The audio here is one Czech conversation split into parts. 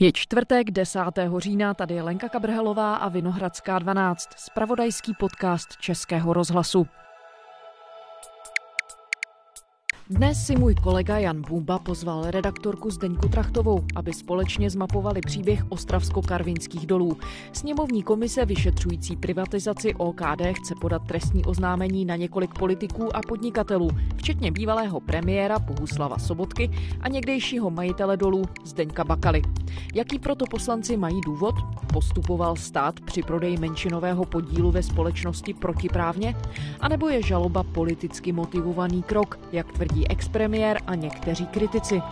Je čtvrtek 10. října, tady je Lenka Kabrhelová a Vinohradská 12, spravodajský podcast Českého rozhlasu. Dnes si můj kolega Jan Bumba pozval redaktorku Zdeňku Trachtovou, aby společně zmapovali příběh Ostravsko-Karvinských dolů. Sněmovní komise vyšetřující privatizaci OKD chce podat trestní oznámení na několik politiků a podnikatelů, včetně bývalého premiéra Bohuslava Sobotky a někdejšího majitele dolů Zdeňka Bakaly. Jaký proto poslanci mají důvod? Postupoval stát při prodeji menšinového podílu ve společnosti protiprávně? A nebo je žaloba politicky motivovaný krok, jak tvrdí tvrdí expremiér a někteří kritici.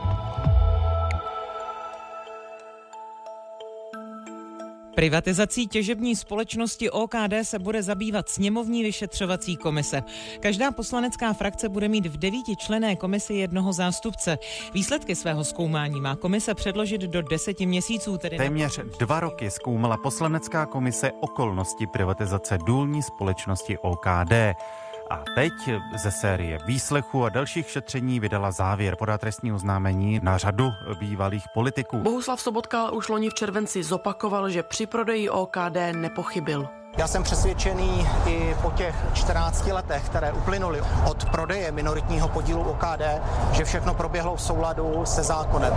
Privatizací těžební společnosti OKD se bude zabývat sněmovní vyšetřovací komise. Každá poslanecká frakce bude mít v devíti člené komisi jednoho zástupce. Výsledky svého zkoumání má komise předložit do deseti měsíců. Tedy Téměř dva roky zkoumala poslanecká komise okolnosti privatizace důlní společnosti OKD. A teď ze série výslechu a dalších šetření vydala závěr podá trestního oznámení na řadu bývalých politiků. Bohuslav Sobotka už loni v červenci zopakoval, že při prodeji OKD nepochybil. Já jsem přesvědčený i po těch 14 letech, které uplynuly od prodeje minoritního podílu OKD, že všechno proběhlo v souladu se zákonem.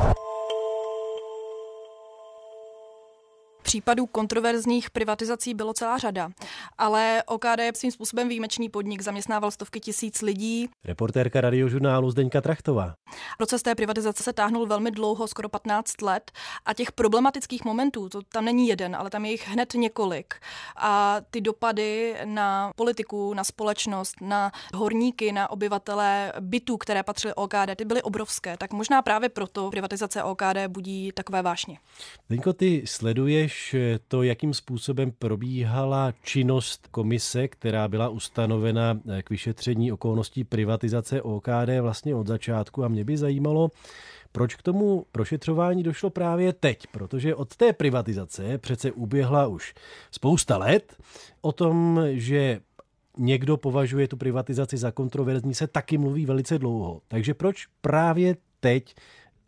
Případů kontroverzních privatizací bylo celá řada, ale OKD je svým způsobem výjimečný podnik, zaměstnával stovky tisíc lidí. Reportérka radiožurnálu Zdeňka Trachtová. Proces té privatizace se táhnul velmi dlouho, skoro 15 let a těch problematických momentů, to tam není jeden, ale tam je jich hned několik. A ty dopady na politiku, na společnost, na horníky, na obyvatele bytů, které patřily OKD, ty byly obrovské. Tak možná právě proto privatizace OKD budí takové vášně. Zdeňko, ty sleduješ to, jakým způsobem probíhala činnost komise, která byla ustanovena k vyšetření okolností privatizace OKD vlastně od začátku. A mě by zajímalo, proč k tomu prošetřování došlo právě teď? Protože od té privatizace přece uběhla už spousta let. O tom, že někdo považuje tu privatizaci za kontroverzní, se taky mluví velice dlouho. Takže proč právě teď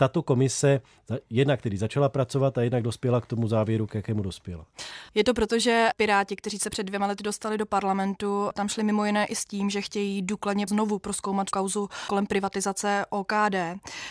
tato komise jednak který začala pracovat a jednak dospěla k tomu závěru, k jakému dospěla. Je to proto, že Piráti, kteří se před dvěma lety dostali do parlamentu, tam šli mimo jiné i s tím, že chtějí důkladně znovu proskoumat kauzu kolem privatizace OKD.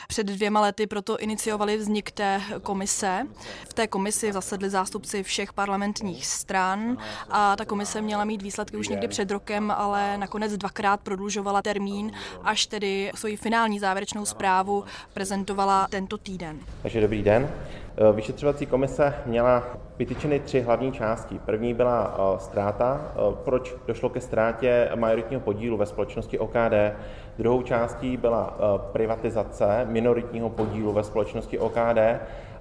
Před dvěma lety proto iniciovali vznik té komise. V té komisi zasedli zástupci všech parlamentních stran a ta komise měla mít výsledky už někdy před rokem, ale nakonec dvakrát prodlužovala termín, až tedy svoji finální závěrečnou zprávu prezentovala tento týden. Takže dobrý den. E, vyšetřovací komise měla vytyčeny tři hlavní části. První byla e, ztráta, e, proč došlo ke ztrátě majoritního podílu ve společnosti OKD. Druhou částí byla privatizace minoritního podílu ve společnosti OKD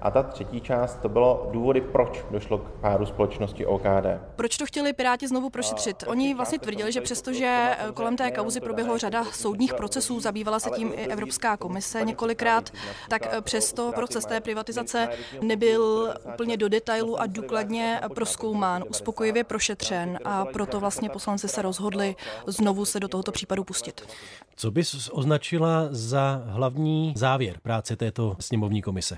a ta třetí část to bylo důvody, proč došlo k pádu společnosti OKD. Proč to chtěli Piráti znovu prošetřit? Oni vlastně tvrdili, že přestože kolem té kauzy proběhlo řada soudních procesů, zabývala se tím i Evropská komise několikrát, tak přesto proces té privatizace nebyl úplně do detailu a důkladně proskoumán, uspokojivě prošetřen a proto vlastně poslanci se rozhodli znovu se do tohoto případu pustit. Co bys označila za hlavní závěr práce této sněmovní komise?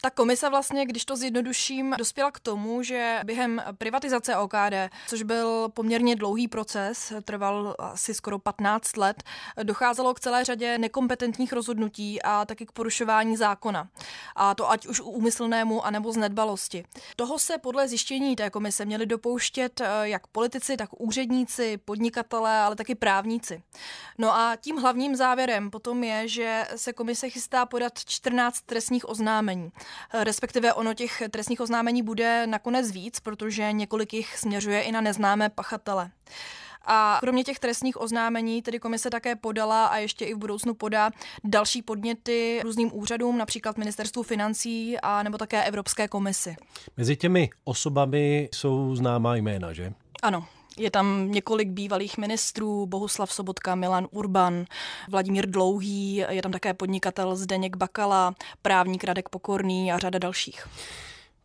Ta komise vlastně, když to zjednoduším, dospěla k tomu, že během privatizace OKD, což byl poměrně dlouhý proces, trval asi skoro 15 let, docházelo k celé řadě nekompetentních rozhodnutí a taky k porušování zákona. A to ať už úmyslnému, anebo z nedbalosti. Toho se podle zjištění té komise měli dopouštět eh, jak politici, tak úředníci, podnikatelé, ale taky právníci. No a tím hlavním závěrem potom je, že se komise chystá podat 14 trestních oznámení. Respektive ono těch trestních oznámení bude nakonec víc, protože několik jich směřuje i na neznámé pachatele. A kromě těch trestních oznámení tedy komise také podala a ještě i v budoucnu podá další podněty různým úřadům, například ministerstvu financí a nebo také Evropské komisi. Mezi těmi osobami jsou známá jména, že? Ano, je tam několik bývalých ministrů, Bohuslav Sobotka, Milan Urban, Vladimír Dlouhý, je tam také podnikatel Zdeněk Bakala, právník Radek Pokorný a řada dalších.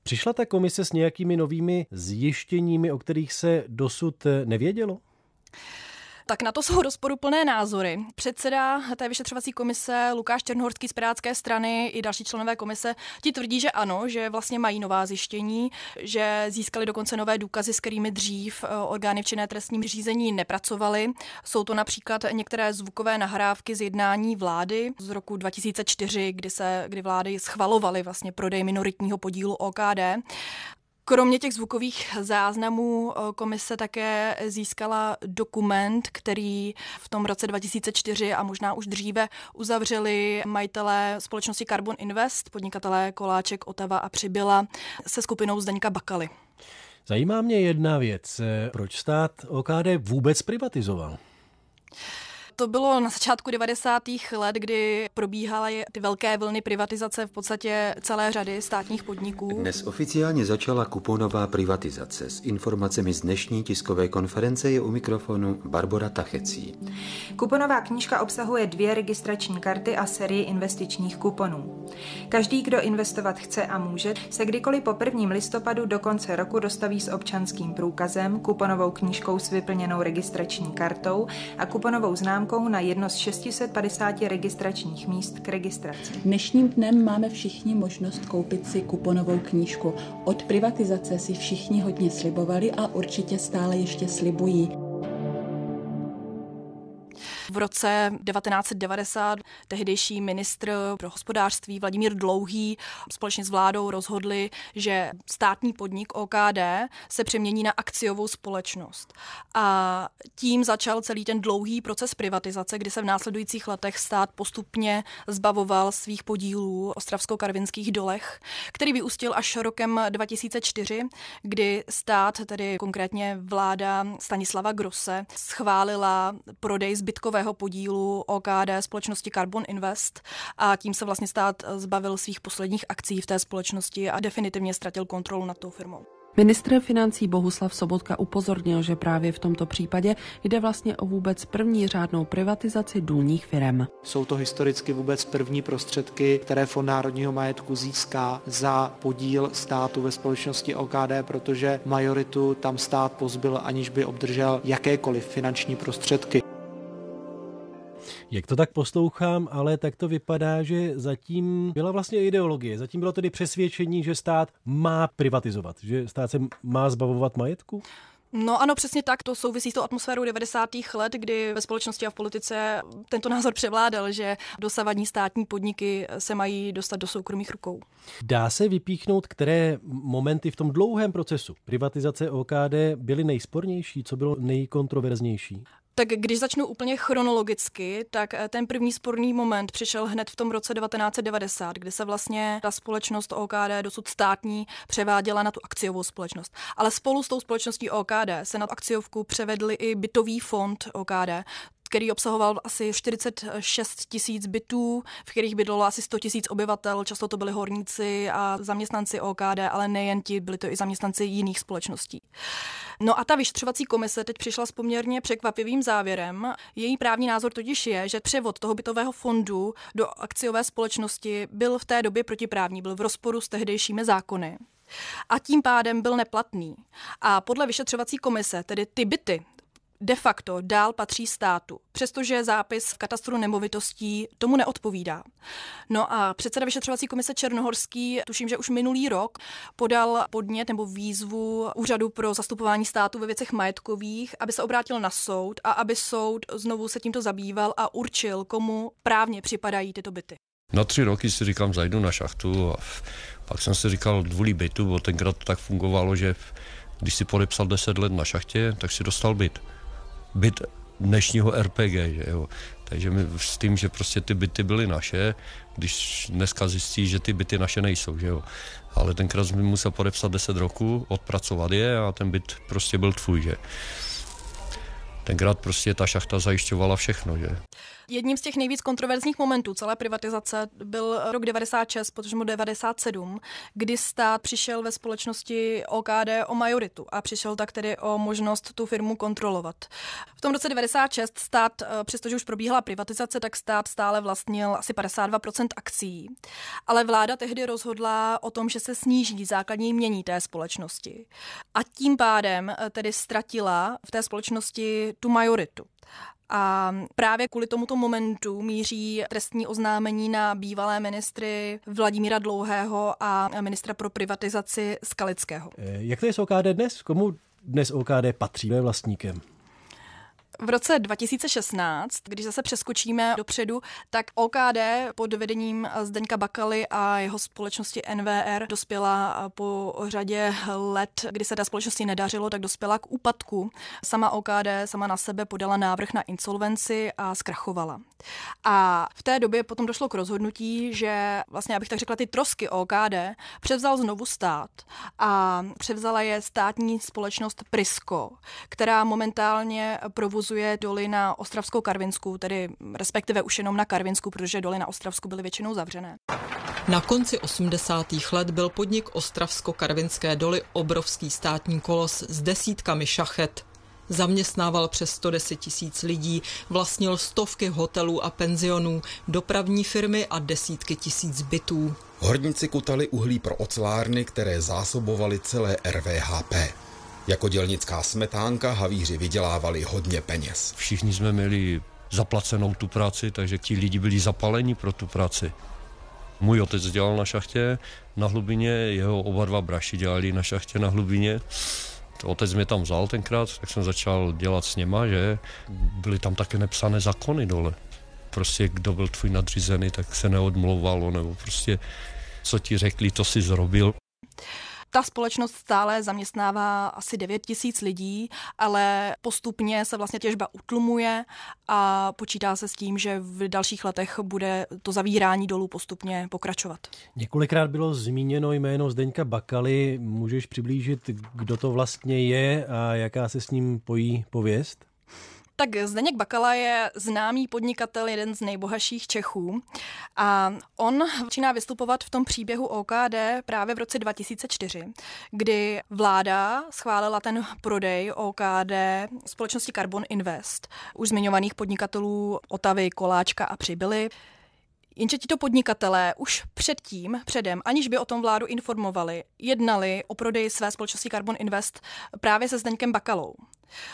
Přišla ta komise s nějakými novými zjištěními, o kterých se dosud nevědělo? Tak na to jsou rozporuplné názory. Předseda té vyšetřovací komise Lukáš Černohorský z Pirátské strany i další členové komise ti tvrdí, že ano, že vlastně mají nová zjištění, že získali dokonce nové důkazy, s kterými dřív eh, orgány v činné trestním řízení nepracovaly. Jsou to například některé zvukové nahrávky z jednání vlády z roku 2004, kdy se kdy vlády schvalovaly vlastně prodej minoritního podílu OKD. Kromě těch zvukových záznamů eh, komise také získala dokument, který v tom roce 2004 a možná už dříve uzavřeli majitelé společnosti Carbon Invest, podnikatelé Koláček, Otava a Přibyla se skupinou Zdeňka Bakaly. Zajímá mě jedna věc. Proč stát OKD vůbec privatizoval? To bylo na začátku 90. let, kdy probíhaly ty velké vlny privatizace v podstatě celé řady státních podniků. Dnes oficiálně začala kuponová privatizace. S informacemi z dnešní tiskové konference je u mikrofonu Barbara Tachecí. Kuponová knížka obsahuje dvě registrační karty a sérii investičních kuponů. Každý, kdo investovat chce a může, se kdykoliv po 1. listopadu do konce roku dostaví s občanským průkazem, kuponovou knížkou s vyplněnou registrační kartou a kuponovou známkou pozvánkou na jedno z 650 registračních míst k registraci. Dnešním dnem máme všichni možnost koupit si kuponovou knížku. Od privatizace si všichni hodně slibovali a určitě stále ještě slibují. V roce 1990 tehdejší ministr pro hospodářství Vladimír Dlouhý společně s vládou rozhodli, že státní podnik OKD se přemění na akciovou společnost. A tím začal celý ten dlouhý proces privatizace, kdy se v následujících letech stát postupně zbavoval svých podílů ostravsko-karvinských dolech, který vyústil až rokem 2004, kdy stát, tedy konkrétně vláda Stanislava Grosse, schválila prodej zbytkové svého podílu OKD společnosti Carbon Invest a tím se vlastně stát zbavil svých posledních akcí v té společnosti a definitivně ztratil kontrolu nad tou firmou. Ministr financí Bohuslav Sobotka upozornil, že právě v tomto případě jde vlastně o vůbec první řádnou privatizaci důlních firm. Jsou to historicky vůbec první prostředky, které Fond národního majetku získá za podíl státu ve společnosti OKD, protože majoritu tam stát pozbyl, aniž by obdržel jakékoliv finanční prostředky. Jak to tak poslouchám, ale tak to vypadá, že zatím byla vlastně ideologie. Zatím bylo tedy přesvědčení, že stát má privatizovat, že stát se má zbavovat majetku? No ano, přesně tak. To souvisí s tou atmosférou 90. let, kdy ve společnosti a v politice tento názor převládal, že dosavadní státní podniky se mají dostat do soukromých rukou. Dá se vypíchnout, které momenty v tom dlouhém procesu privatizace OKD byly nejspornější, co bylo nejkontroverznější? Tak když začnu úplně chronologicky, tak eh, ten první sporný moment přišel hned v tom roce 1990, kdy se vlastně ta společnost OKD, dosud státní, převáděla na tu akciovou společnost. Ale spolu s tou společností OKD se na akciovku převedli i bytový fond OKD, který obsahoval asi 46 tisíc bytů, v kterých bydlelo asi 100 tisíc obyvatel. Často to byli horníci a zaměstnanci OKD, ale nejen ti, byli to i zaměstnanci jiných společností. No a ta vyšetřovací komise teď přišla s poměrně překvapivým závěrem. Její právní názor totiž je, že převod toho bytového fondu do akciové společnosti byl v té době protiprávní, byl v rozporu s tehdejšími zákony a tím pádem byl neplatný. A podle vyšetřovací komise, tedy ty byty, de facto dál patří státu, přestože zápis v katastru nemovitostí tomu neodpovídá. No a předseda vyšetřovací komise Černohorský, tuším, že už minulý rok, podal podnět nebo výzvu Úřadu pro zastupování státu ve věcech majetkových, aby se obrátil na soud a aby soud znovu se tímto zabýval a určil, komu právně připadají tyto byty. Na tři roky si říkám, zajdu na šachtu a pak jsem si říkal dvůlí bytu, bo tenkrát to tak fungovalo, že když si podepsal 10 let na šachtě, tak si dostal byt byt dnešního RPG, že jo. Takže my s tím, že prostě ty byty byly naše, když dneska zjistí, že ty byty naše nejsou, že jo. Ale tenkrát jsem musel podepsat 10 roku, odpracovat je a ten byt prostě byl tvůj, že. Tenkrát prostě ta šachta zajišťovala všechno, že. Jedním z těch nejvíc kontroverzních momentů celé privatizace byl rok 96, protože mu 97, kdy stát přišel ve společnosti OKD o majoritu a přišel tak tedy o možnost tu firmu kontrolovat. V tom roce 96 stát, eh, přestože už probíhala privatizace, tak stát stále vlastnil asi 52% akcí. Ale vláda tehdy rozhodla o tom, že se sníží základní mění té společnosti. A tím pádem eh, tedy ztratila v té společnosti tu majoritu. A právě kvůli tomuto momentu míří trestní oznámení na bývalé ministry Vladimíra Dlouhého a ministra pro privatizaci Skalického. Jak to je s OKD dnes? Komu dnes OKD patří? Kdo je vlastníkem? V roce 2016, když zase přeskočíme dopředu, tak OKD pod vedením Zdeňka Bakaly a jeho společnosti NVR dospěla po řadě let, kdy se té společnosti nedařilo, tak dospěla k úpadku. Sama OKD sama na sebe podala návrh na insolvenci a zkrachovala. A v té době potom došlo k rozhodnutí, že vlastně, abych tak řekla, ty trosky OKD převzal znovu stát a převzala je státní společnost Prisco, která momentálně provozuje provozuje doly na Ostravskou Karvinsku, tedy respektive už jenom na Karvinsku, protože doly na Ostravsku byly většinou zavřené. Na konci 80. let byl podnik Ostravsko-Karvinské doly obrovský státní kolos s desítkami šachet. Zaměstnával přes 110 tisíc lidí, vlastnil stovky hotelů a penzionů, dopravní firmy a desítky tisíc bytů. Horníci kutali uhlí pro ocelárny, které zásobovaly celé RVHP. Jako dělnická smetánka havíři vydělávali hodně peněz. Všichni jsme měli zaplacenou tu práci, takže ti lidi byli zapaleni pro tu práci. Můj otec dělal na šachtě na hlubině, jeho oba dva braši dělali na šachtě na hlubině. Otec mě tam vzal tenkrát, tak jsem začal dělat s něma, že byly tam také nepsané zákony dole. Prostě kdo byl tvůj nadřízený, tak se neodmlouvalo, nebo prostě co ti řekli, to si zrobil. Ta společnost stále zaměstnává asi 9 tisíc lidí, ale postupně se vlastně těžba utlumuje a počítá se s tím, že v dalších letech bude to zavírání dolů postupně pokračovat. Několikrát bylo zmíněno jméno Zdeňka Bakaly. Můžeš přiblížit, kdo to vlastně je a jaká se s ním pojí pověst? Tak Zdeněk Bakala je známý podnikatel, jeden z nejbohatších Čechů a on začíná vystupovat v tom příběhu OKD právě v roce 2004, kdy vláda schválila ten prodej OKD společnosti Carbon Invest, už zmiňovaných podnikatelů Otavy, Koláčka a Přibyly. Jenže tito podnikatelé už předtím, předem, aniž by o tom vládu informovali, jednali o prodeji své společnosti Carbon Invest právě se Zdeňkem Bakalou.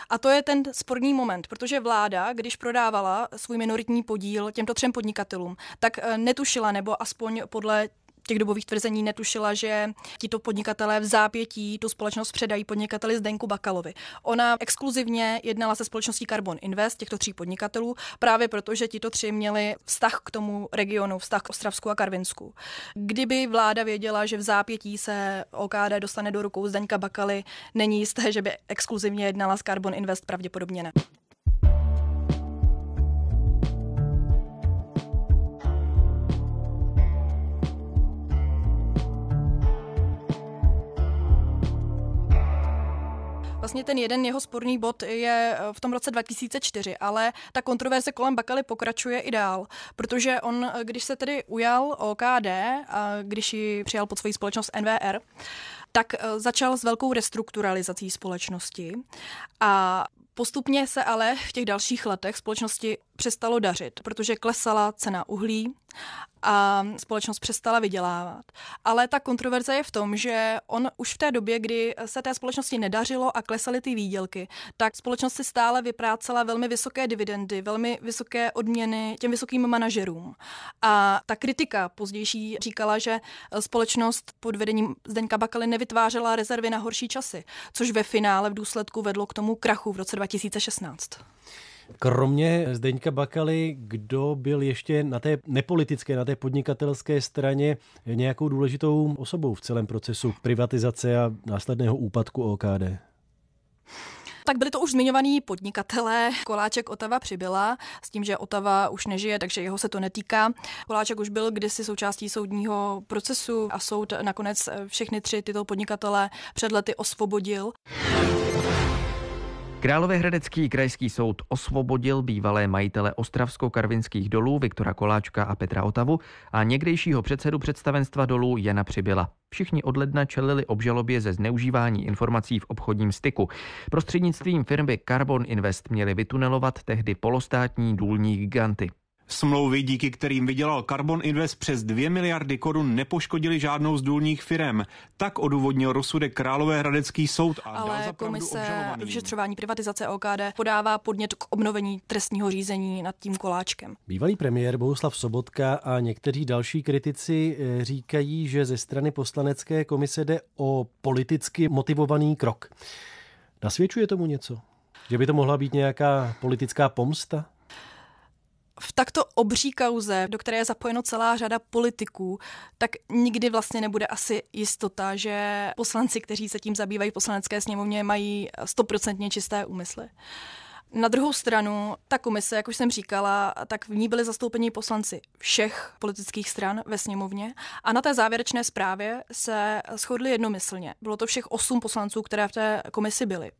A to je ten sporný moment, protože vláda, když prodávala svůj minoritní podíl těmto třem podnikatelům, tak eh, netušila, nebo aspoň podle těch dobových tvrzení netušila, že tito podnikatelé v zápětí tu společnost předají podnikateli Zdenku Bakalovi. Ona exkluzivně jednala se společností Carbon Invest, těchto tří podnikatelů, právě proto, že tito tři měli vztah k tomu regionu, vztah k Ostravsku a Karvinsku. Kdyby vláda věděla, že v zápětí se OKD dostane do rukou Zdeňka Bakaly, není jisté, že by exkluzivně jednala s Carbon Invest, pravděpodobně ne. Vlastně ten jeden jeho sporný bod je eh, v tom roce 2004, ale ta kontroverze kolem Bakaly pokračuje i dál, protože on, eh, když se tedy ujal OKD, a když ji přijal pod svoji společnost NVR, tak eh, začal s velkou restrukturalizací společnosti a Postupně se ale v těch dalších letech společnosti přestalo dařit, protože klesala cena uhlí a společnost přestala vydělávat. Ale ta kontroverze je v tom, že on už v té době, kdy se té společnosti nedařilo a klesaly ty výdělky, tak společnost si stále vyprácela velmi vysoké dividendy, velmi vysoké odměny těm vysokým manažerům. A ta kritika pozdější říkala, že společnost pod vedením Zdeňka Bakaly nevytvářela rezervy na horší časy, což ve finále v důsledku vedlo k tomu krachu v roce 2016. Kromě Zdeňka Bakaly, kdo byl ještě na té nepolitické, na té podnikatelské straně nějakou důležitou osobou v celém procesu privatizace a následného úpadku OKD? Tak byli to už zmiňovaní podnikatelé. Koláček Otava přibyla s tím, že Otava už nežije, takže jeho se to netýká. Koláček už byl kdysi součástí soudního procesu a soud nakonec všechny tři tyto podnikatele před lety osvobodil. Královéhradecký krajský soud osvobodil bývalé majitele ostravsko-karvinských dolů Viktora Koláčka a Petra Otavu a někdejšího předsedu představenstva dolů Jana Přibyla. Všichni od ledna čelili obžalobě ze zneužívání informací v obchodním styku. Prostřednictvím firmy Carbon Invest měli vytunelovat tehdy polostátní důlní giganty. Smlouvy, díky kterým vydělal Carbon Invest přes 2 miliardy korun, nepoškodili žádnou z důlních firem. Tak odůvodnil rozsudek Královéhradecký soud a Ale dal za komise vyšetřování privatizace OKD podává podnět k obnovení trestního řízení nad tím koláčkem. Bývalý premiér Bohuslav Sobotka a někteří další kritici eh, říkají, že ze strany poslanecké komise jde o politicky motivovaný krok. Nasvědčuje tomu něco? Že by to mohla být nějaká politická pomsta? V takto obří kauze, do které je zapojeno celá řada politiků, tak nikdy vlastně nebude asi jistota, že poslanci, kteří se tím zabývají v poslanecké sněmovně, mají stoprocentně čisté úmysly. Na druhou stranu, ta komise, jak už jsem říkala, tak v ní byli zastoupeni poslanci všech politických stran ve sněmovně a na té závěrečné zprávě se shodli jednomyslně. Bylo to všech osm poslanců, které v té komisi byli.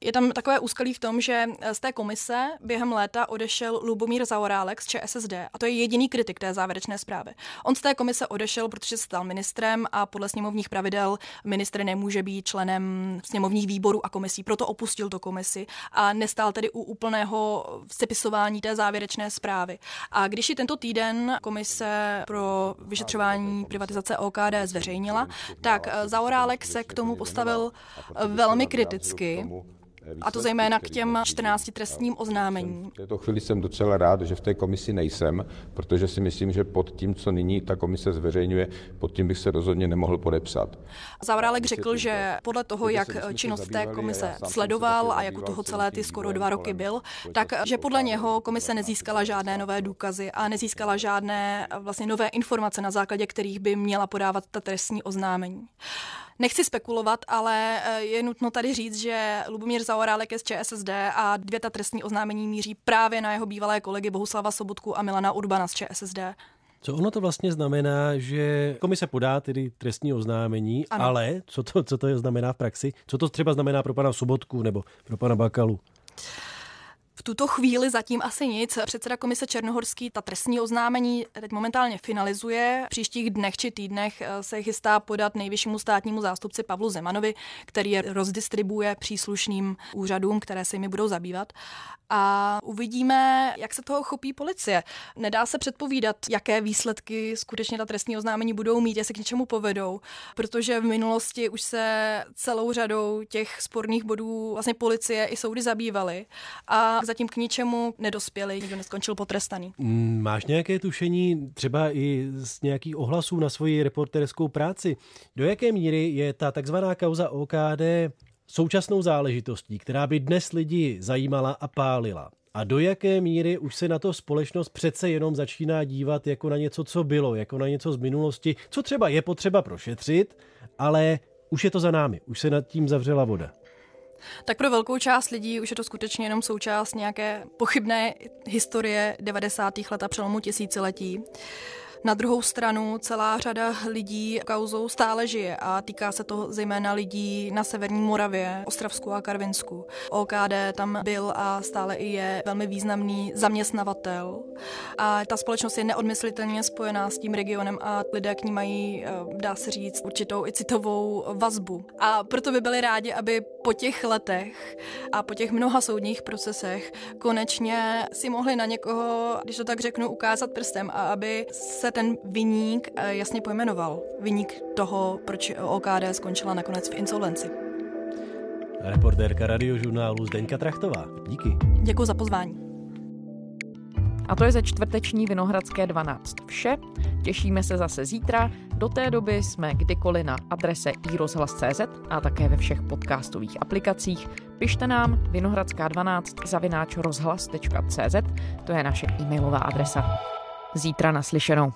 Je tam takové úskalí v tom, že z té komise během léta odešel Lubomír Zaorálek z ČSSD a to je jediný kritik té závěrečné zprávy. On z té komise odešel, protože se stal ministrem a podle sněmovních pravidel ministr nemůže být členem sněmovních výborů a komisí, proto opustil to komisi a nestál tedy u úplného sepisování té závěrečné zprávy. A když ji tento týden komise pro vyšetřování privatizace OKD zveřejnila, tak Zaorálek se k tomu postavil velmi kriticky. A to zejména k těm 14 trestním oznámením. V této chvíli jsem docela rád, že v té komisi nejsem, protože si myslím, že pod tím, co nyní ta komise zveřejňuje, pod tím bych se rozhodně nemohl podepsat. Zavrálek řekl, že podle toho, jak činnost té komise sledoval a jak u toho celé ty skoro dva roky byl, tak že podle něho komise nezískala žádné nové důkazy a nezískala žádné vlastně nové informace, na základě kterých by měla podávat ta trestní oznámení. Nechci spekulovat, ale je nutno tady říct, že Lubomír Zaorálek je z ČSSD a dvě ta trestní oznámení míří právě na jeho bývalé kolegy Bohuslava Sobotku a Milana Urbana z ČSSD. Co ono to vlastně znamená, že komise podá tedy trestní oznámení, ano. ale co to, co to znamená v praxi? Co to třeba znamená pro pana Sobotku nebo pro pana Bakalu? V tuto chvíli zatím asi nic. Předseda komise Černohorský ta trestní oznámení teď momentálně finalizuje. V příštích dnech či týdnech se chystá podat nejvyššímu státnímu zástupci Pavlu Zemanovi, který je rozdistribuje příslušným úřadům, které se jimi budou zabývat. A uvidíme, jak se toho chopí policie. Nedá se předpovídat, jaké výsledky skutečně ta trestní oznámení budou mít, jestli k něčemu povedou, protože v minulosti už se celou řadou těch sporných bodů vlastně policie i soudy zabývaly a zatím k ničemu nedospěli, nikdo neskončil potrestaný. Máš nějaké tušení třeba i z nějakých ohlasů na svoji reporterskou práci? Do jaké míry je ta takzvaná kauza OKD současnou záležitostí, která by dnes lidi zajímala a pálila? A do jaké míry už se na to společnost přece jenom začíná dívat jako na něco, co bylo, jako na něco z minulosti, co třeba je potřeba prošetřit, ale už je to za námi, už se nad tím zavřela voda. Tak pro velkou část lidí už je to skutečně jenom součást nějaké pochybné historie 90. let a přelomu tisíciletí. Na druhou stranu celá řada lidí kauzou stále žije a týká se to zejména lidí na severní Moravě, Ostravsku a Karvinsku. OKD tam byl a stále i je velmi významný zaměstnavatel a ta společnost je neodmyslitelně spojená s tím regionem a lidé k ní mají, eh, dá se říct, určitou i citovou vazbu. A proto by byli rádi, aby po těch letech a po těch mnoha soudních procesech konečně si mohli na někoho, když to tak řeknu, ukázat prstem a aby se ten viník jasně pojmenoval. Viník toho, proč OKD skončila nakonec v insolvenci. Reportérka radiožurnálu Zdeňka Trachtová. Díky. Děkuji za pozvání. A to je ze čtvrteční Vinohradské 12 vše. Těšíme se zase zítra. Do té doby jsme kdykoliv na adrese iRozhlas.cz a také ve všech podcastových aplikacích. Pište nám vinohradská12 zavináč rozhlas.cz, to je naše e-mailová adresa. Zítra naslyšenou.